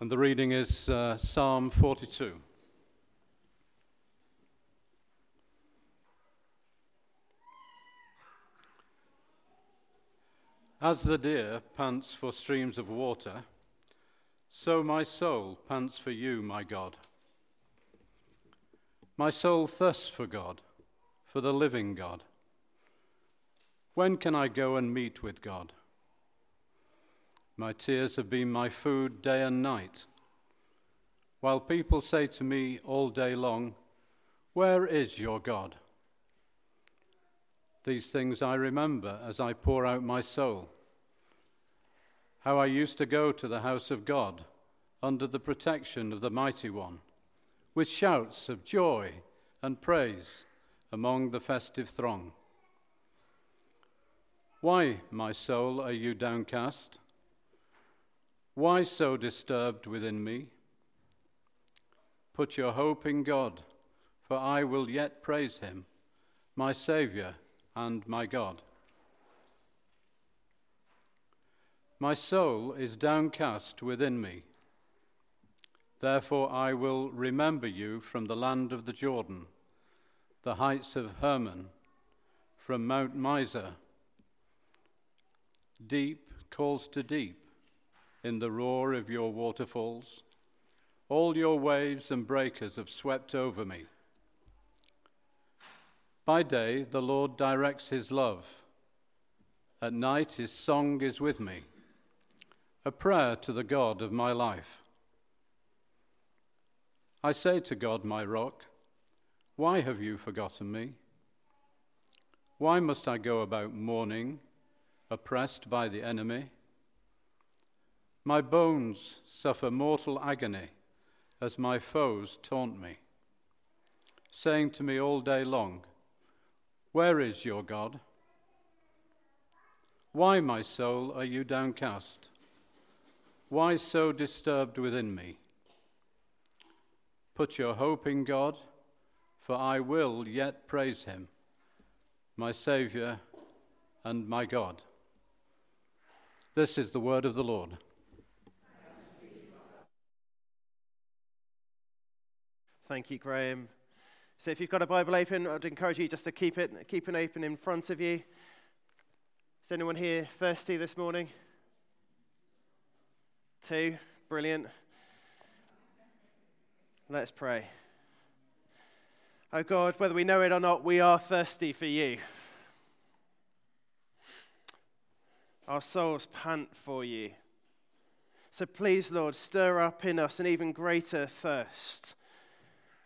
And the reading is uh, Psalm 42. As the deer pants for streams of water, so my soul pants for you, my God. My soul thirsts for God, for the living God. When can I go and meet with God? My tears have been my food day and night. While people say to me all day long, Where is your God? These things I remember as I pour out my soul. How I used to go to the house of God under the protection of the Mighty One, with shouts of joy and praise among the festive throng. Why, my soul, are you downcast? Why so disturbed within me? Put your hope in God, for I will yet praise him, my Saviour and my God. My soul is downcast within me. Therefore I will remember you from the land of the Jordan, the heights of Hermon, from Mount Mizar. Deep calls to deep in the roar of your waterfalls. All your waves and breakers have swept over me. By day, the Lord directs his love. At night, his song is with me, a prayer to the God of my life. I say to God, my rock, why have you forgotten me? Why must I go about mourning, oppressed by the enemy? My bones suffer mortal agony as my foes taunt me, saying to me all day long, Where is your God? Why, my soul, are you downcast? Why so disturbed within me? Put your hope in God, for I will yet praise him, my Saviour and my God. This is the word of the Lord. Thank you, Graham. So, if you've got a Bible open, I'd encourage you just to keep it, keep it open in front of you. Is anyone here thirsty this morning? Two, brilliant. Let's pray. Oh God, whether we know it or not, we are thirsty for you. Our souls pant for you. So please, Lord, stir up in us an even greater thirst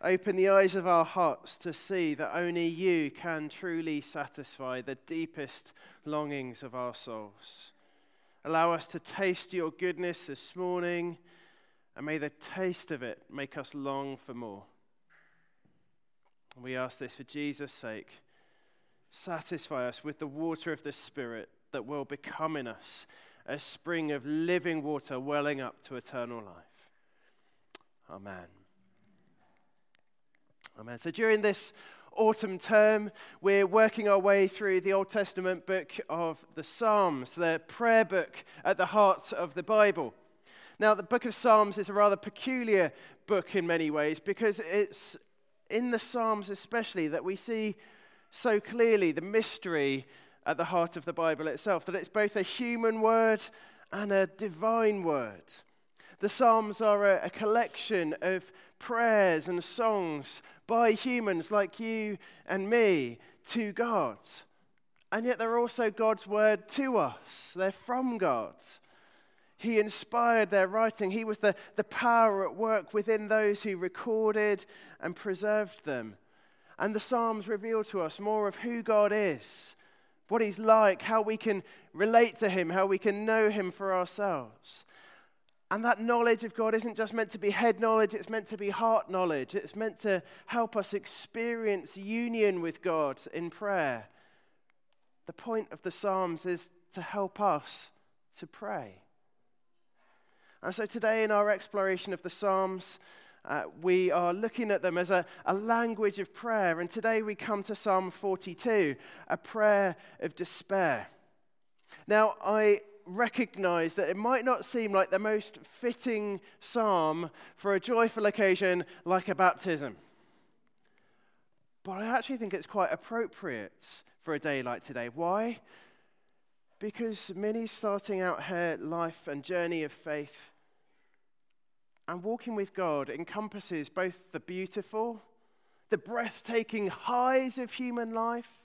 Open the eyes of our hearts to see that only you can truly satisfy the deepest longings of our souls. Allow us to taste your goodness this morning, and may the taste of it make us long for more. We ask this for Jesus' sake. Satisfy us with the water of the Spirit that will become in us a spring of living water welling up to eternal life. Amen. Amen. So during this autumn term, we're working our way through the Old Testament book of the Psalms, the prayer book at the heart of the Bible. Now, the book of Psalms is a rather peculiar book in many ways because it's in the Psalms, especially, that we see so clearly the mystery at the heart of the Bible itself, that it's both a human word and a divine word. The Psalms are a, a collection of prayers and songs by humans like you and me to God. And yet they're also God's word to us, they're from God. He inspired their writing. He was the, the power at work within those who recorded and preserved them. And the Psalms reveal to us more of who God is, what He's like, how we can relate to Him, how we can know Him for ourselves. And that knowledge of God isn't just meant to be head knowledge, it's meant to be heart knowledge. It's meant to help us experience union with God in prayer. The point of the Psalms is to help us to pray. And so today, in our exploration of the Psalms, uh, we are looking at them as a, a language of prayer. And today we come to Psalm 42, a prayer of despair. Now, I recognize that it might not seem like the most fitting psalm for a joyful occasion like a baptism. But I actually think it's quite appropriate for a day like today. Why? Because Minnie's starting out her life and journey of faith. And walking with God encompasses both the beautiful, the breathtaking highs of human life,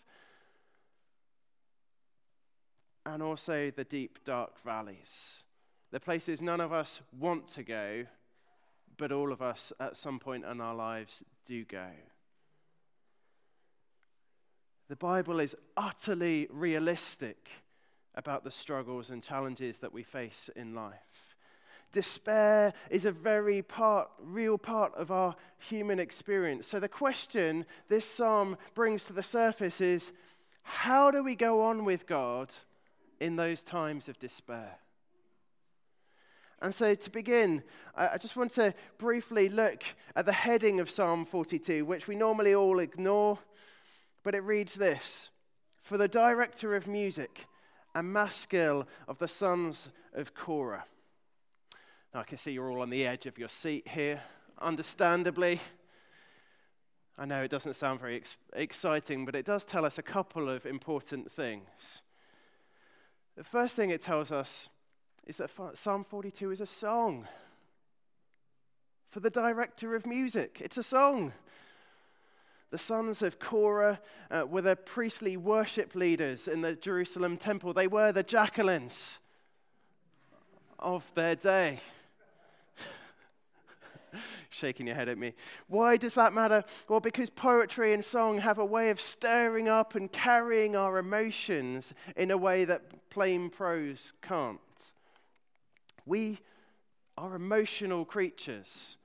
and also the deep, dark valleys. The places none of us want to go, but all of us at some point in our lives do go. The Bible is utterly realistic about the struggles and challenges that we face in life. Despair is a very part, real part of our human experience. So, the question this psalm brings to the surface is how do we go on with God in those times of despair? And so, to begin, I just want to briefly look at the heading of Psalm 42, which we normally all ignore, but it reads this For the director of music, a maskil of the sons of Korah. Now, I can see you're all on the edge of your seat here, understandably. I know it doesn't sound very ex- exciting, but it does tell us a couple of important things. The first thing it tells us is that Psalm 42 is a song for the director of music. It's a song. The sons of Korah uh, were the priestly worship leaders in the Jerusalem temple. They were the Jacquelines of their day. Shaking your head at me. Why does that matter? Well, because poetry and song have a way of stirring up and carrying our emotions in a way that plain prose can't. We are emotional creatures.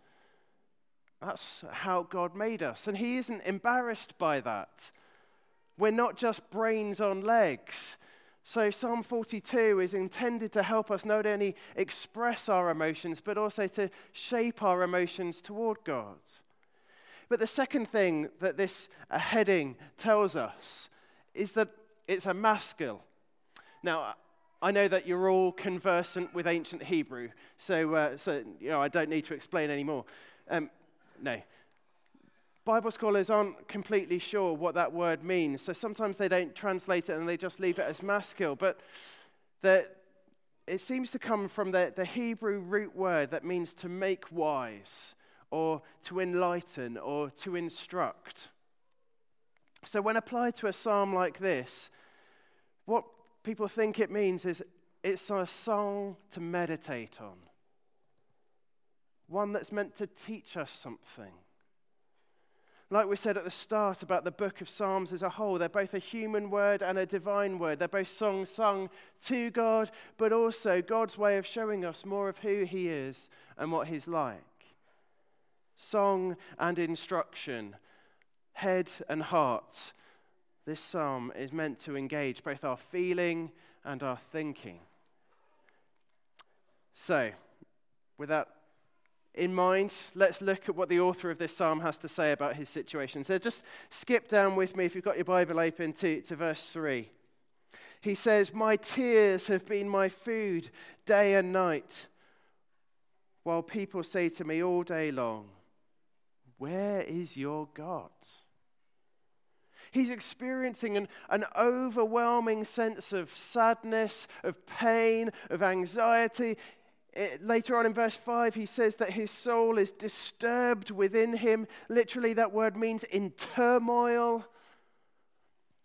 That's how God made us. And He isn't embarrassed by that. We're not just brains on legs. So, Psalm 42 is intended to help us not only express our emotions, but also to shape our emotions toward God. But the second thing that this uh, heading tells us is that it's a maskil. Now, I know that you're all conversant with ancient Hebrew, so, uh, so you know, I don't need to explain anymore. Um, no. Bible scholars aren't completely sure what that word means, so sometimes they don't translate it and they just leave it as maskil. But the, it seems to come from the, the Hebrew root word that means to make wise, or to enlighten, or to instruct. So, when applied to a psalm like this, what people think it means is it's a song to meditate on one that's meant to teach us something. Like we said at the start about the book of Psalms as a whole, they're both a human word and a divine word. They're both songs sung to God, but also God's way of showing us more of who He is and what He's like. Song and instruction, head and heart. This psalm is meant to engage both our feeling and our thinking. So, without in mind, let's look at what the author of this psalm has to say about his situation. So just skip down with me, if you've got your Bible open, to, to verse 3. He says, My tears have been my food day and night, while people say to me all day long, Where is your God? He's experiencing an, an overwhelming sense of sadness, of pain, of anxiety. Later on in verse 5, he says that his soul is disturbed within him. Literally, that word means in turmoil.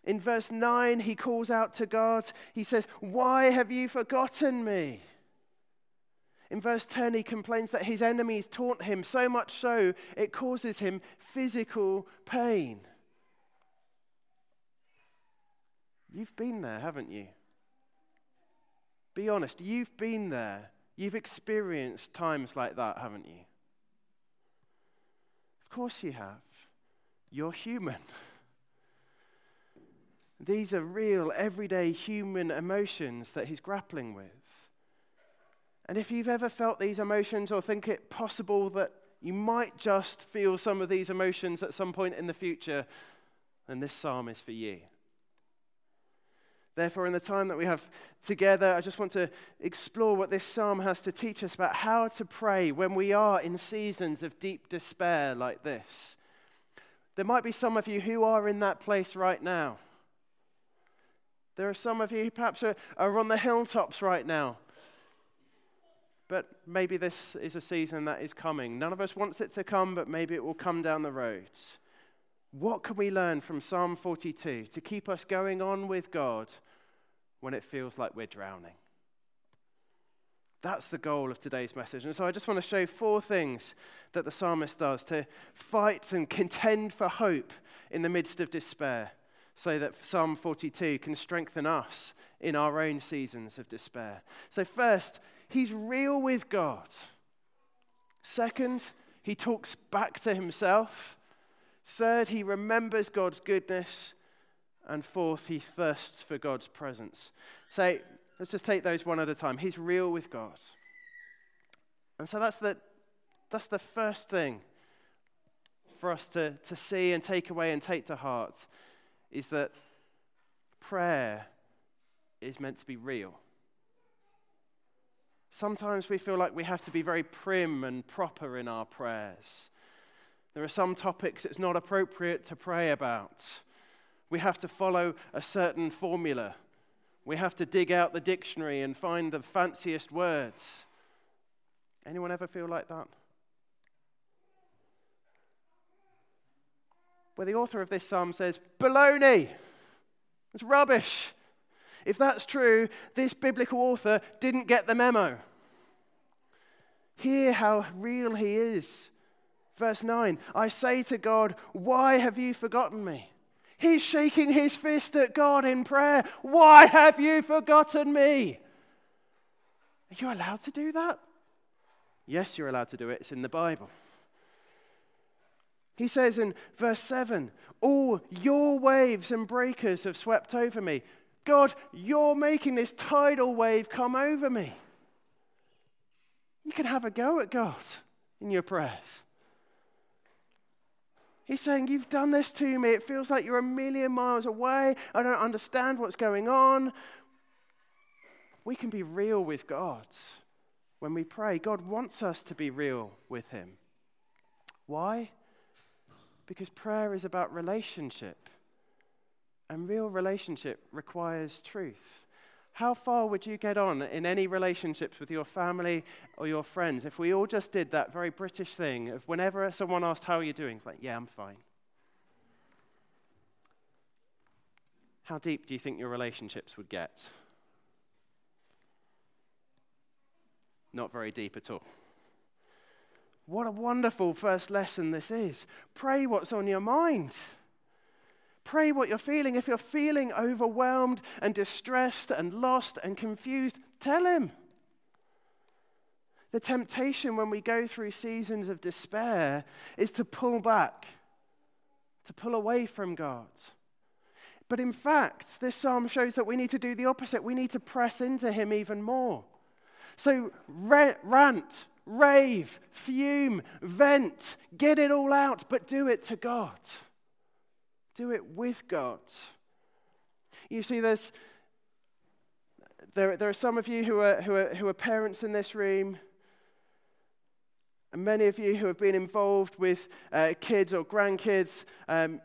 In verse 9, he calls out to God. He says, Why have you forgotten me? In verse 10, he complains that his enemies taunt him, so much so it causes him physical pain. You've been there, haven't you? Be honest, you've been there. You've experienced times like that, haven't you? Of course you have. You're human. These are real, everyday human emotions that he's grappling with. And if you've ever felt these emotions or think it possible that you might just feel some of these emotions at some point in the future, then this psalm is for you. Therefore, in the time that we have together, I just want to explore what this psalm has to teach us about how to pray when we are in seasons of deep despair like this. There might be some of you who are in that place right now. There are some of you who perhaps are, are on the hilltops right now. But maybe this is a season that is coming. None of us wants it to come, but maybe it will come down the road. What can we learn from Psalm 42 to keep us going on with God when it feels like we're drowning? That's the goal of today's message. And so I just want to show four things that the psalmist does to fight and contend for hope in the midst of despair, so that Psalm 42 can strengthen us in our own seasons of despair. So, first, he's real with God. Second, he talks back to himself. Third, he remembers God's goodness. And fourth, he thirsts for God's presence. So let's just take those one at a time. He's real with God. And so that's the, that's the first thing for us to, to see and take away and take to heart is that prayer is meant to be real. Sometimes we feel like we have to be very prim and proper in our prayers. There are some topics it's not appropriate to pray about. We have to follow a certain formula. We have to dig out the dictionary and find the fanciest words. Anyone ever feel like that? Where the author of this psalm says, baloney, it's rubbish. If that's true, this biblical author didn't get the memo. Hear how real he is. Verse 9 I say to God, Why have you forgotten me? He's shaking his fist at God in prayer. Why have you forgotten me? Are you allowed to do that? Yes, you're allowed to do it. It's in the Bible. He says in verse 7 All your waves and breakers have swept over me. God, you're making this tidal wave come over me. You can have a go at God in your prayers. He's saying, You've done this to me. It feels like you're a million miles away. I don't understand what's going on. We can be real with God when we pray. God wants us to be real with Him. Why? Because prayer is about relationship. And real relationship requires truth. How far would you get on in any relationships with your family or your friends if we all just did that very British thing of whenever someone asked, How are you doing? It's like, Yeah, I'm fine. How deep do you think your relationships would get? Not very deep at all. What a wonderful first lesson this is. Pray what's on your mind. Pray what you're feeling. If you're feeling overwhelmed and distressed and lost and confused, tell Him. The temptation when we go through seasons of despair is to pull back, to pull away from God. But in fact, this psalm shows that we need to do the opposite. We need to press into Him even more. So rant, rave, fume, vent, get it all out, but do it to God. Do it with God. You see, there's, there, there are some of you who are, who, are, who are parents in this room, and many of you who have been involved with uh, kids or grandkids. Um,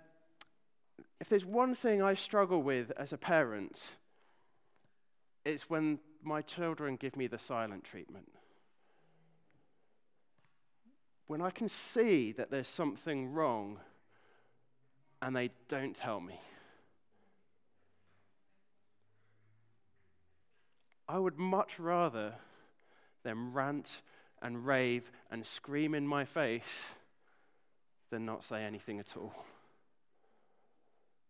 if there's one thing I struggle with as a parent, it's when my children give me the silent treatment. When I can see that there's something wrong and they don't tell me. I would much rather them rant and rave and scream in my face than not say anything at all.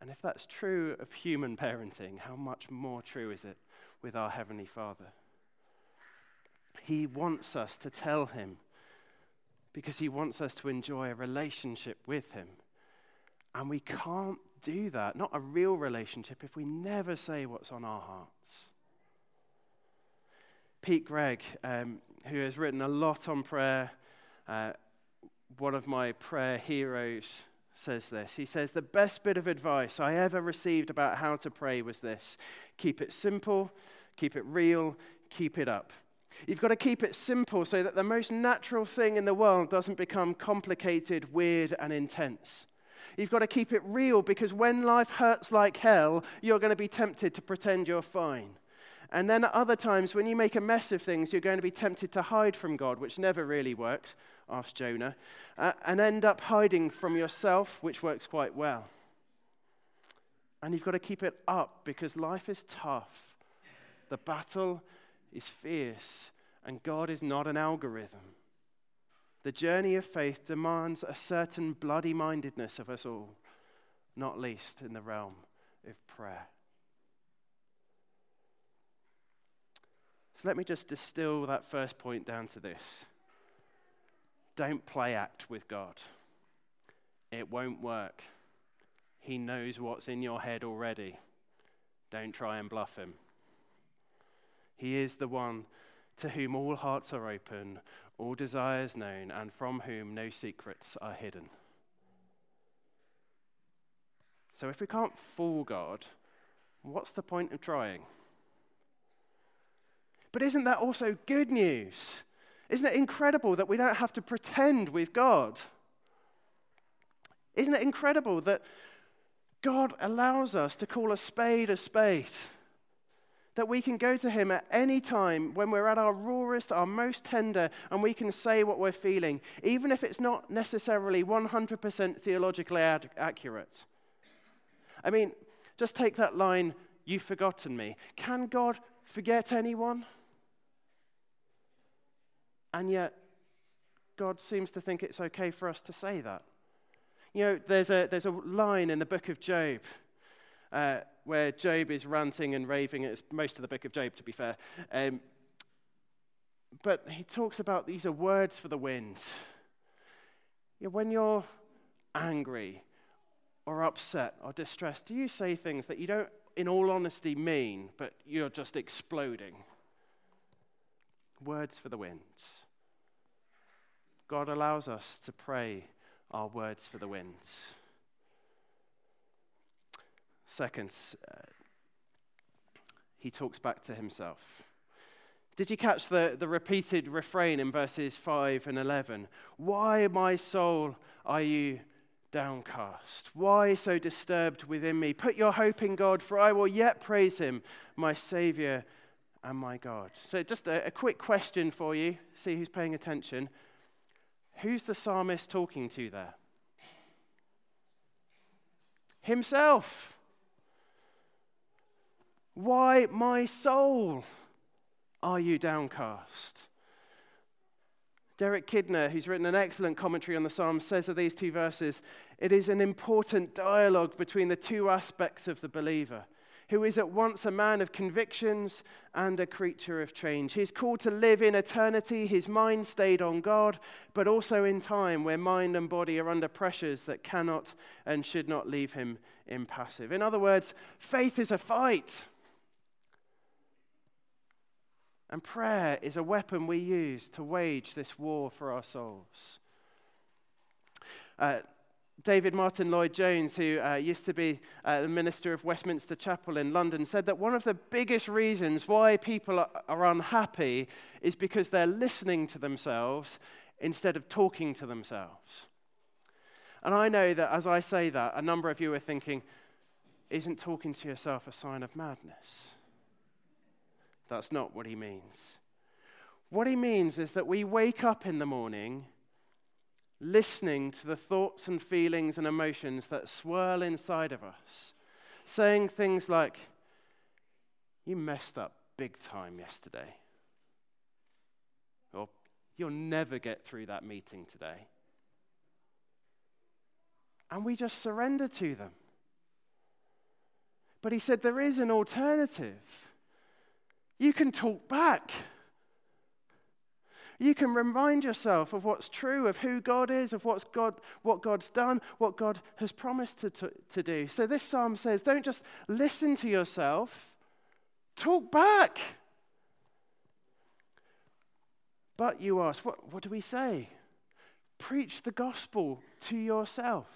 And if that's true of human parenting, how much more true is it with our Heavenly Father? He wants us to tell Him because He wants us to enjoy a relationship with Him. And we can't do that, not a real relationship, if we never say what's on our hearts. Pete Greig, um, who has written a lot on prayer, uh, one of my prayer heroes, says this. He says, The best bit of advice I ever received about how to pray was this keep it simple, keep it real, keep it up. You've got to keep it simple so that the most natural thing in the world doesn't become complicated, weird, and intense. You've got to keep it real because when life hurts like hell, you're going to be tempted to pretend you're fine. And then at other times, when you make a mess of things, you're going to be tempted to hide from God, which never really works, asked Jonah, uh, and end up hiding from yourself, which works quite well. And you've got to keep it up because life is tough. The battle is fierce, and God is not an algorithm. The journey of faith demands a certain bloody mindedness of us all, not least in the realm of prayer. So let me just distill that first point down to this don't play act with God, it won't work. He knows what's in your head already. Don't try and bluff him. He is the one to whom all hearts are open, all desires known, and from whom no secrets are hidden. So if we can't fool God, what's the point of trying? But isn't that also good news? Isn't it incredible that we don't have to pretend with God? Isn't it incredible that God allows us to call a spade a spade? That we can go to Him at any time when we're at our rawest, our most tender, and we can say what we're feeling, even if it's not necessarily 100% theologically ad- accurate. I mean, just take that line, You've forgotten me. Can God forget anyone? And yet, God seems to think it's okay for us to say that. You know, there's a, there's a line in the book of Job uh, where Job is ranting and raving. It's most of the book of Job, to be fair. Um, but he talks about these are words for the wind. You know, when you're angry or upset or distressed, do you say things that you don't, in all honesty, mean, but you're just exploding? Words for the winds. God allows us to pray our words for the winds. Second, uh, he talks back to himself. Did you catch the, the repeated refrain in verses 5 and 11? Why, my soul, are you downcast? Why so disturbed within me? Put your hope in God, for I will yet praise him, my Savior and my God. So, just a, a quick question for you. See who's paying attention. Who's the psalmist talking to there? Himself. Why, my soul, are you downcast? Derek Kidner, who's written an excellent commentary on the Psalms, says of these two verses it is an important dialogue between the two aspects of the believer who is at once a man of convictions and a creature of change. He's called to live in eternity, his mind stayed on God, but also in time where mind and body are under pressures that cannot and should not leave him impassive. In other words, faith is a fight. And prayer is a weapon we use to wage this war for our souls. Uh, David Martyn Lloyd Jones, who uh, used to be uh, the minister of Westminster Chapel in London, said that one of the biggest reasons why people are, are unhappy is because they're listening to themselves instead of talking to themselves. And I know that as I say that, a number of you are thinking, isn't talking to yourself a sign of madness? That's not what he means. What he means is that we wake up in the morning listening to the thoughts and feelings and emotions that swirl inside of us, saying things like, You messed up big time yesterday. Or, You'll never get through that meeting today. And we just surrender to them. But he said there is an alternative. You can talk back. You can remind yourself of what's true, of who God is, of what's God, what God's done, what God has promised to, to, to do. So this psalm says don't just listen to yourself, talk back. But you ask, what, what do we say? Preach the gospel to yourself.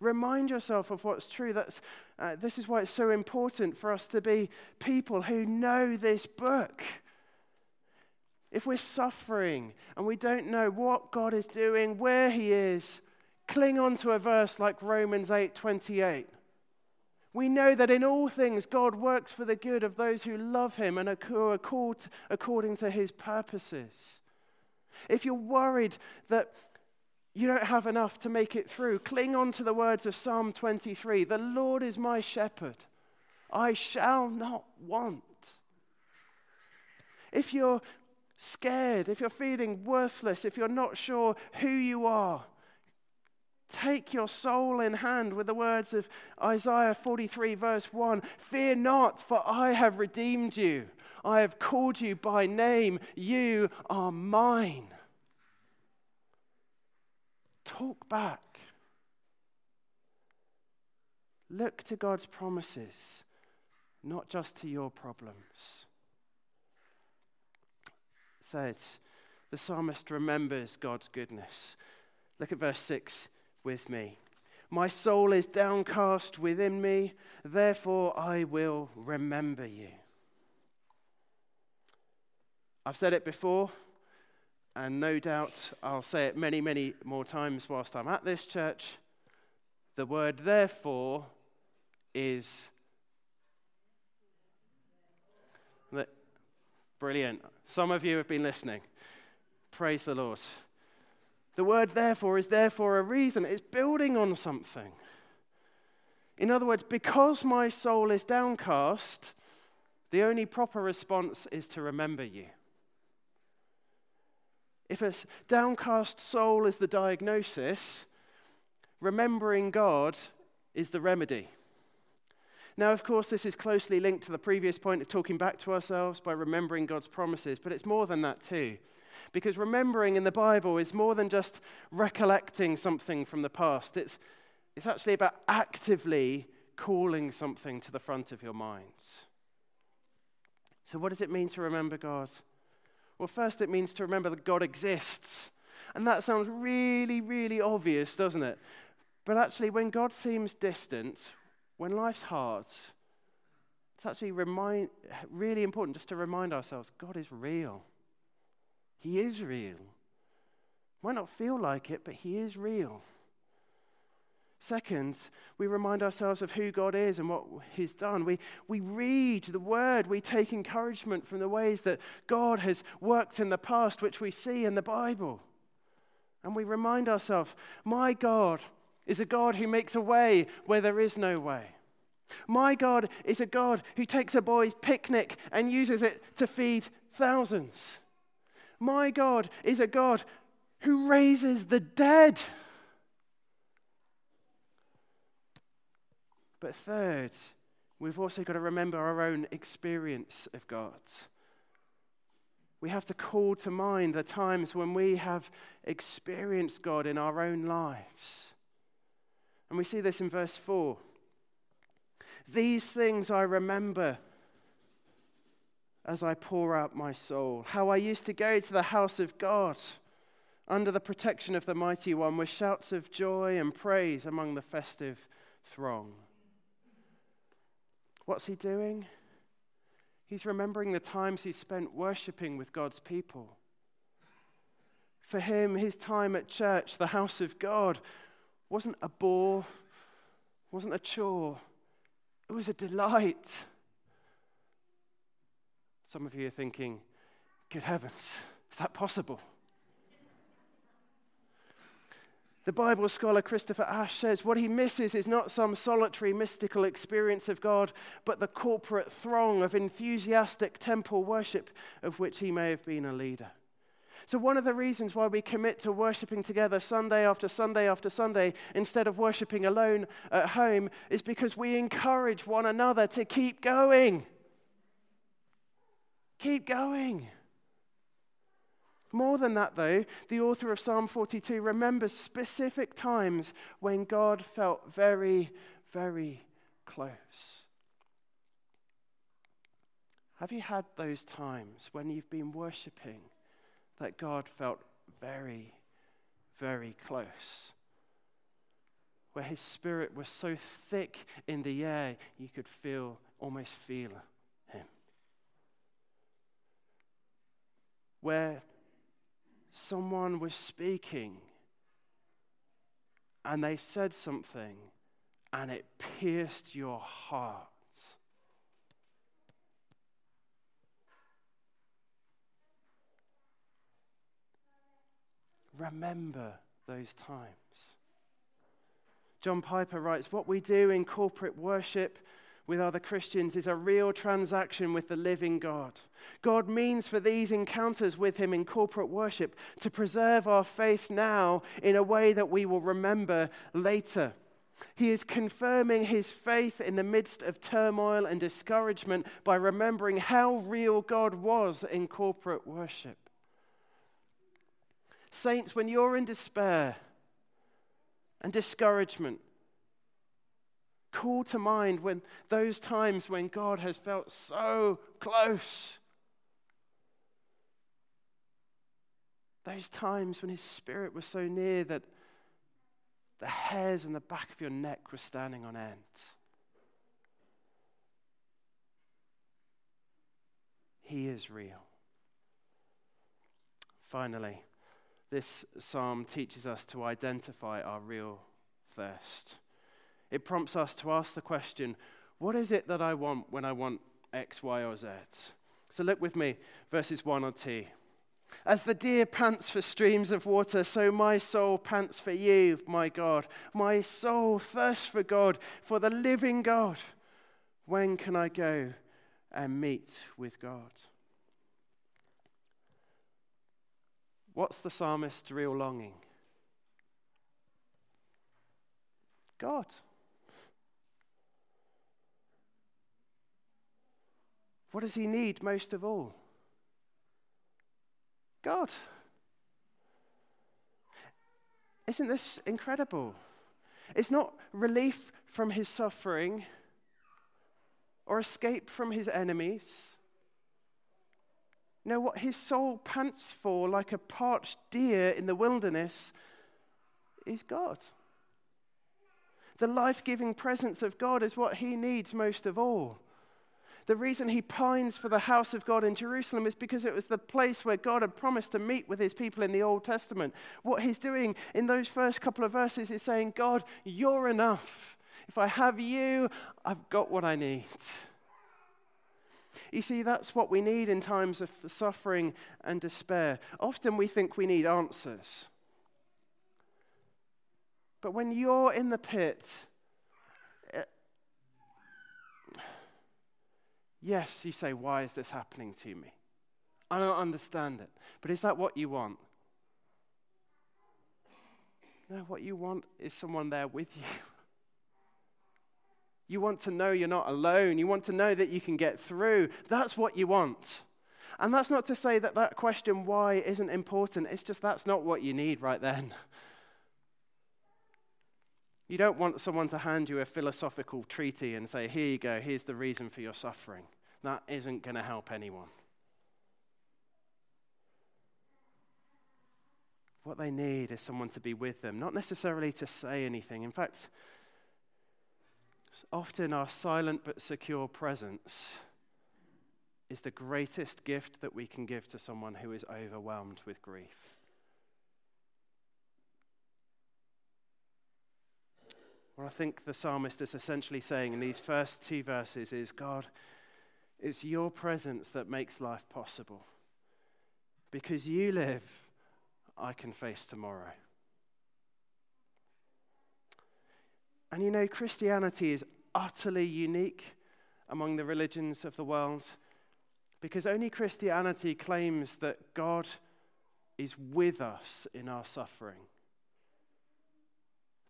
Remind yourself of what's true. That's, uh, this is why it's so important for us to be people who know this book. If we're suffering and we don't know what God is doing, where He is, cling on to a verse like Romans 8 28. We know that in all things God works for the good of those who love Him and are called according to His purposes. If you're worried that you don't have enough to make it through, cling on to the words of Psalm 23 The Lord is my shepherd, I shall not want. If you're scared, if you're feeling worthless, if you're not sure who you are, take your soul in hand with the words of Isaiah 43, verse 1 Fear not, for I have redeemed you. I have called you by name. You are mine. Talk back. Look to God's promises, not just to your problems. Third, the psalmist remembers God's goodness. Look at verse 6 with me. My soul is downcast within me, therefore I will remember you. I've said it before, and no doubt I'll say it many, many more times whilst I'm at this church. The word therefore is brilliant. Some of you have been listening. Praise the Lord. The word therefore is there for a reason, it's building on something. In other words, because my soul is downcast, the only proper response is to remember you. If a downcast soul is the diagnosis, remembering God is the remedy. Now, of course, this is closely linked to the previous point of talking back to ourselves by remembering God's promises, but it's more than that too. Because remembering in the Bible is more than just recollecting something from the past, it's, it's actually about actively calling something to the front of your minds. So, what does it mean to remember God? Well, first, it means to remember that God exists. And that sounds really, really obvious, doesn't it? But actually, when God seems distant, when life's hard, it's actually remind, really important just to remind ourselves God is real. He is real. Might not feel like it, but He is real. Second, we remind ourselves of who God is and what He's done. We, we read the Word, we take encouragement from the ways that God has worked in the past, which we see in the Bible. And we remind ourselves, my God is a God who makes a way where there is no way. My God is a God who takes a boy's picnic and uses it to feed thousands. My God is a God who raises the dead. But third, we've also got to remember our own experience of God. We have to call to mind the times when we have experienced God in our own lives. And we see this in verse 4. These things I remember as I pour out my soul, how I used to go to the house of God under the protection of the Mighty One with shouts of joy and praise among the festive throng. What's he doing? He's remembering the times he spent worshiping with God's people. For him, his time at church, the house of God, wasn't a bore, wasn't a chore, it was a delight. Some of you are thinking, good heavens, is that possible? The Bible scholar Christopher Ash says what he misses is not some solitary mystical experience of God, but the corporate throng of enthusiastic temple worship of which he may have been a leader. So, one of the reasons why we commit to worshiping together Sunday after Sunday after Sunday instead of worshiping alone at home is because we encourage one another to keep going. Keep going. More than that, though, the author of Psalm 42 remembers specific times when God felt very, very close. Have you had those times when you've been worshipping that God felt very, very close? where his spirit was so thick in the air you could feel, almost feel him. Where someone was speaking and they said something and it pierced your heart. Remember those times. John Piper writes What we do in corporate worship with other Christians is a real transaction with the living God. God means for these encounters with Him in corporate worship to preserve our faith now in a way that we will remember later. He is confirming his faith in the midst of turmoil and discouragement by remembering how real God was in corporate worship. Saints, when you're in despair and discouragement, call to mind when those times when God has felt so close. Those times when his spirit was so near that the hairs on the back of your neck were standing on end. He is real. Finally, this psalm teaches us to identify our real thirst. It prompts us to ask the question what is it that I want when I want X, Y, or Z? So look with me, verses 1 or 2. As the deer pants for streams of water, so my soul pants for you, my God. My soul thirsts for God, for the living God. When can I go and meet with God? What's the psalmist's real longing? God. What does he need most of all? God. Isn't this incredible? It's not relief from his suffering or escape from his enemies. No, what his soul pants for, like a parched deer in the wilderness, is God. The life giving presence of God is what he needs most of all. The reason he pines for the house of God in Jerusalem is because it was the place where God had promised to meet with his people in the Old Testament. What he's doing in those first couple of verses is saying, God, you're enough. If I have you, I've got what I need. You see, that's what we need in times of suffering and despair. Often we think we need answers. But when you're in the pit, yes, you say, Why is this happening to me? I don't understand it. But is that what you want? No, what you want is someone there with you. You want to know you're not alone. You want to know that you can get through. That's what you want. And that's not to say that that question, why, isn't important. It's just that's not what you need right then. You don't want someone to hand you a philosophical treaty and say, here you go, here's the reason for your suffering. That isn't going to help anyone. What they need is someone to be with them, not necessarily to say anything. In fact, often our silent but secure presence is the greatest gift that we can give to someone who is overwhelmed with grief. What I think the psalmist is essentially saying in these first two verses is God, it's your presence that makes life possible. Because you live, I can face tomorrow. And you know, Christianity is utterly unique among the religions of the world because only Christianity claims that God is with us in our suffering.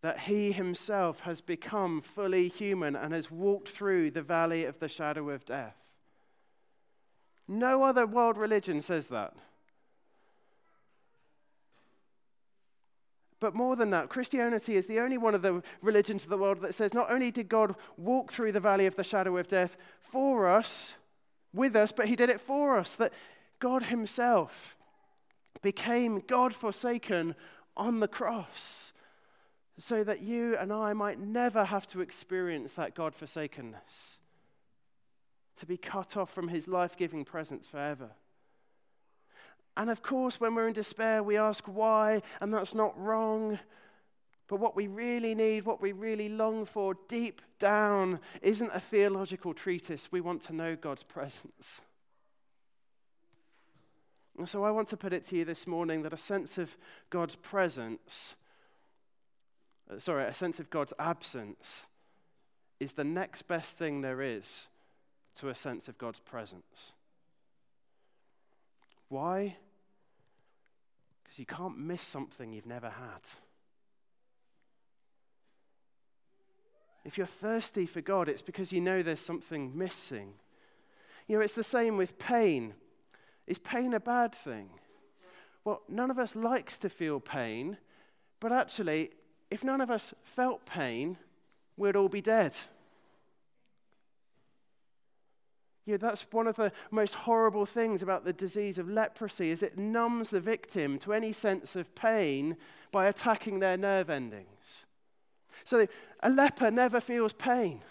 That he himself has become fully human and has walked through the valley of the shadow of death. No other world religion says that. But more than that, Christianity is the only one of the religions of the world that says not only did God walk through the valley of the shadow of death for us, with us, but he did it for us, that God himself became God forsaken on the cross so that you and I might never have to experience that God forsakenness, to be cut off from his life giving presence forever. And of course, when we're in despair, we ask why, and that's not wrong. But what we really need, what we really long for deep down, isn't a theological treatise. We want to know God's presence. And so I want to put it to you this morning that a sense of God's presence, uh, sorry, a sense of God's absence, is the next best thing there is to a sense of God's presence. Why? Because you can't miss something you've never had. If you're thirsty for God, it's because you know there's something missing. You know, it's the same with pain. Is pain a bad thing? Well, none of us likes to feel pain, but actually, if none of us felt pain, we'd all be dead. You know, that's one of the most horrible things about the disease of leprosy is it numbs the victim to any sense of pain by attacking their nerve endings. So a leper never feels pain.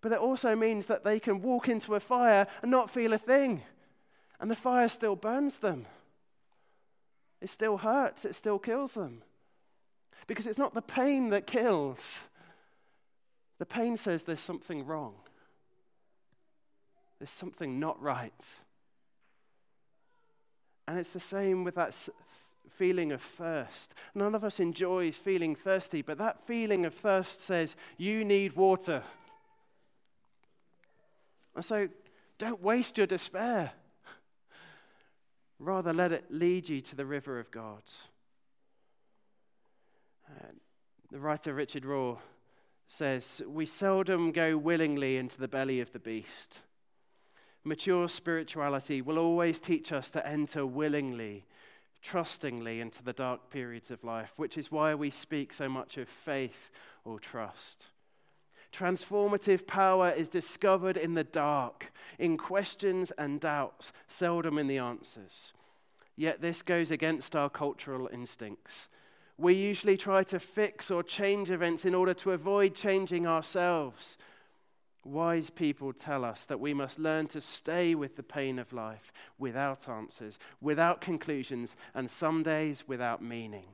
But it also means that they can walk into a fire and not feel a thing. And the fire still burns them. It still hurts, it still kills them. Because it's not the pain that kills. The pain says there's something wrong, there's something not right. And it's the same with that feeling of thirst. None of us enjoys feeling thirsty, but that feeling of thirst says, You need water. And so don't waste your despair. Rather, let it lead you to the river of God. Uh, the writer Richard Rohr says, We seldom go willingly into the belly of the beast. Mature spirituality will always teach us to enter willingly trustingly into the dark periods of life, which is why we speak so much of faith or trust. Transformative power is discovered in the dark, in questions and doubts, seldom in the answers. Yet this goes against our cultural instincts. We usually try to fix or change events in order to avoid changing ourselves. Wise people tell us that we must learn to stay with the pain of life without answers, without conclusions, and some days without meaning.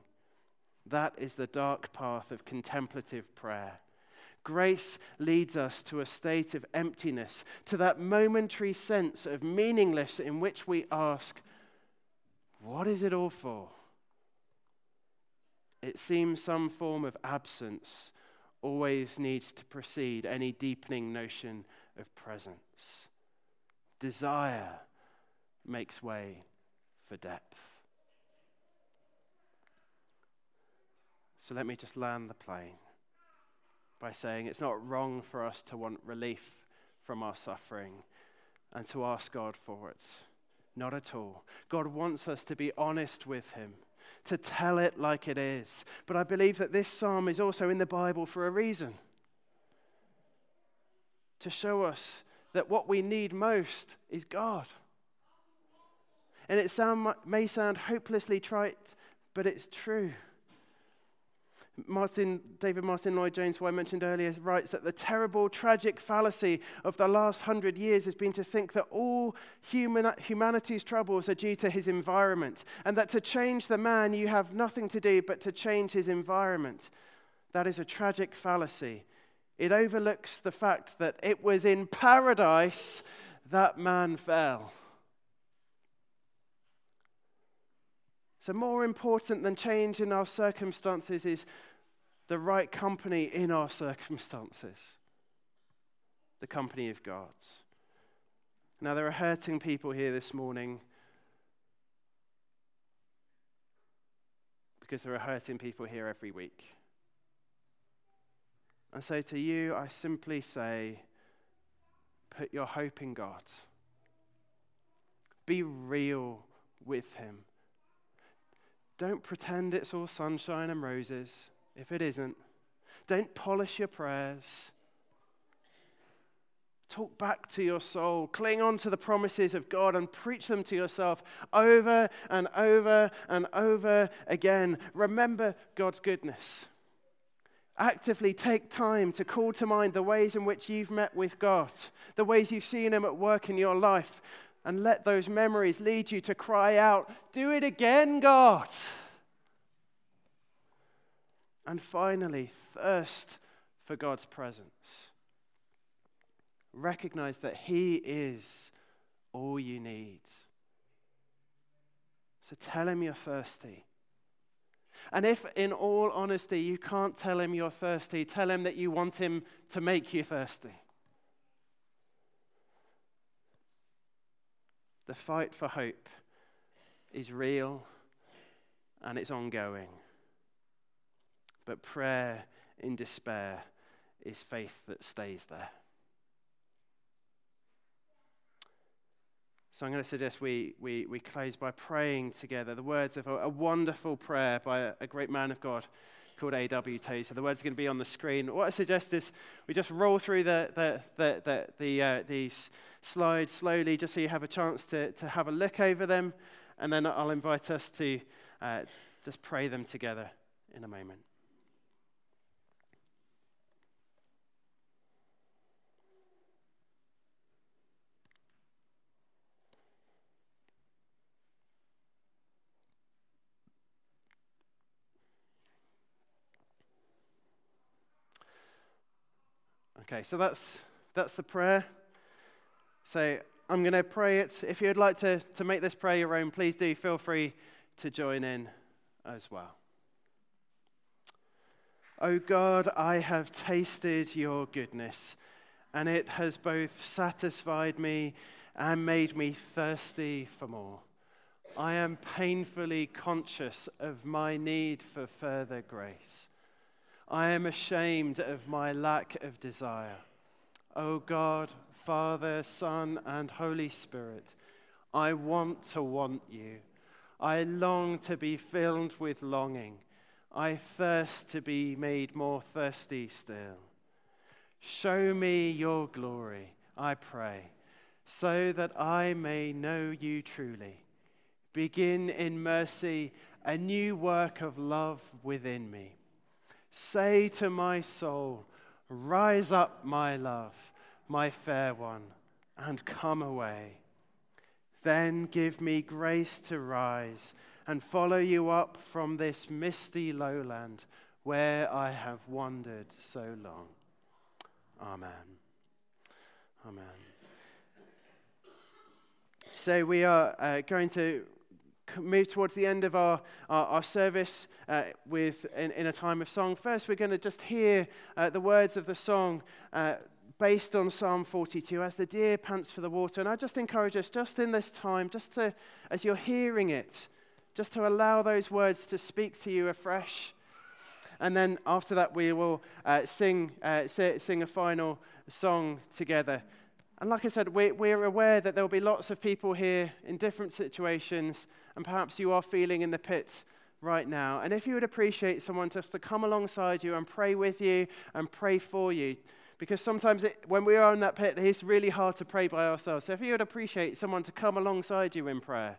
That is the dark path of contemplative prayer. Grace leads us to a state of emptiness, to that momentary sense of meaningless in which we ask, What is it all for? It seems some form of absence always needs to precede any deepening notion of presence. Desire makes way for depth. So let me just land the plane by saying it's not wrong for us to want relief from our suffering and to ask God for it. Not at all. God wants us to be honest with Him to tell it like it is. But I believe that this psalm is also in the Bible for a reason to show us that what we need most is God. And it sound, may sound hopelessly trite, but it's true. Martyn, David Martyn Lloyd-Jones, who I mentioned earlier, writes that the terrible, tragic fallacy of the last hundred years has been to think that all human, humanity's troubles are due to his environment, and that to change the man, you have nothing to do but to change his environment. That is a tragic fallacy. It overlooks the fact that it was in paradise that man fell. So, more important than change in our circumstances is the right company in our circumstances the company of God. Now, there are hurting people here this morning because there are hurting people here every week. And so, to you, I simply say, put your hope in God. Be real with Him. Don't pretend it's all sunshine and roses if it isn't. Don't polish your prayers. Talk back to your soul. Cling on to the promises of God and preach them to yourself over and over and over again. Remember God's goodness. Actively take time to call to mind the ways in which you've met with God, the ways you've seen Him at work in your life, and let those memories lead you to cry out, Do it again, God. And finally, thirst for God's presence. Recognize that He is all you need. So tell Him you're thirsty. And if, in all honesty, you can't tell Him you're thirsty, tell Him that you want Him to make you thirsty. The fight for hope is real and it's ongoing. But prayer in despair is faith that stays there. So I'm going to suggest we, we, we close by praying together the words of a, a wonderful prayer by a, a, great man of God called A.W. Tozer. The words are going to be on the screen. What I suggest is we just roll through the, the, the, the, the uh, these slides slowly just so you have a chance to, to have a look over them. And then I'll invite us to uh, just pray them together in a moment. Okay, so that's, that's the prayer. So I'm going to pray it. If you'd like to, to make this prayer your own, please do feel free to join in as well. O God, I have tasted your goodness, and it has both satisfied me and made me thirsty for more. I am painfully conscious of my need for further grace. I am ashamed of my lack of desire. O God, Father, Son, and Holy Spirit, I want to want you. I long to be filled with longing. I thirst to be made more thirsty still. Show me your glory, I pray, so that I may know you truly. Begin in mercy a new work of love within me. Say to my soul, Rise up, my love, my fair one, and come away. Then give me grace to rise and follow you up from this misty lowland where I have wandered so long. Amen. Amen. So we are uh, going to move towards the end of our, our, our service uh, with, in, in, a time of song. First, we're going to just hear uh, the words of the song uh, based on Psalm 42 as the deer pants for the water. And I just encourage us, just in this time, just to, as you're hearing it, just to allow those words to speak to you afresh. And then after that, we will uh, sing, uh, sing a final song together. And like I said, we're, we're aware that there will be lots of people here in different situations and perhaps you are feeling in the pit right now. And if you would appreciate someone just to come alongside you and pray with you and pray for you, because sometimes it, when we are in that pit, it's really hard to pray by ourselves. So if you would appreciate someone to come alongside you in prayer,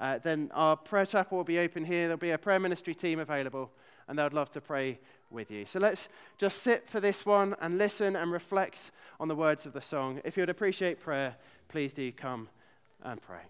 uh, then our prayer chapel will be open here. There'll be a prayer ministry team available, and they would love to pray with you. So let's just sit for this one and listen and reflect on the words of the song. If you would appreciate prayer, please do come and pray.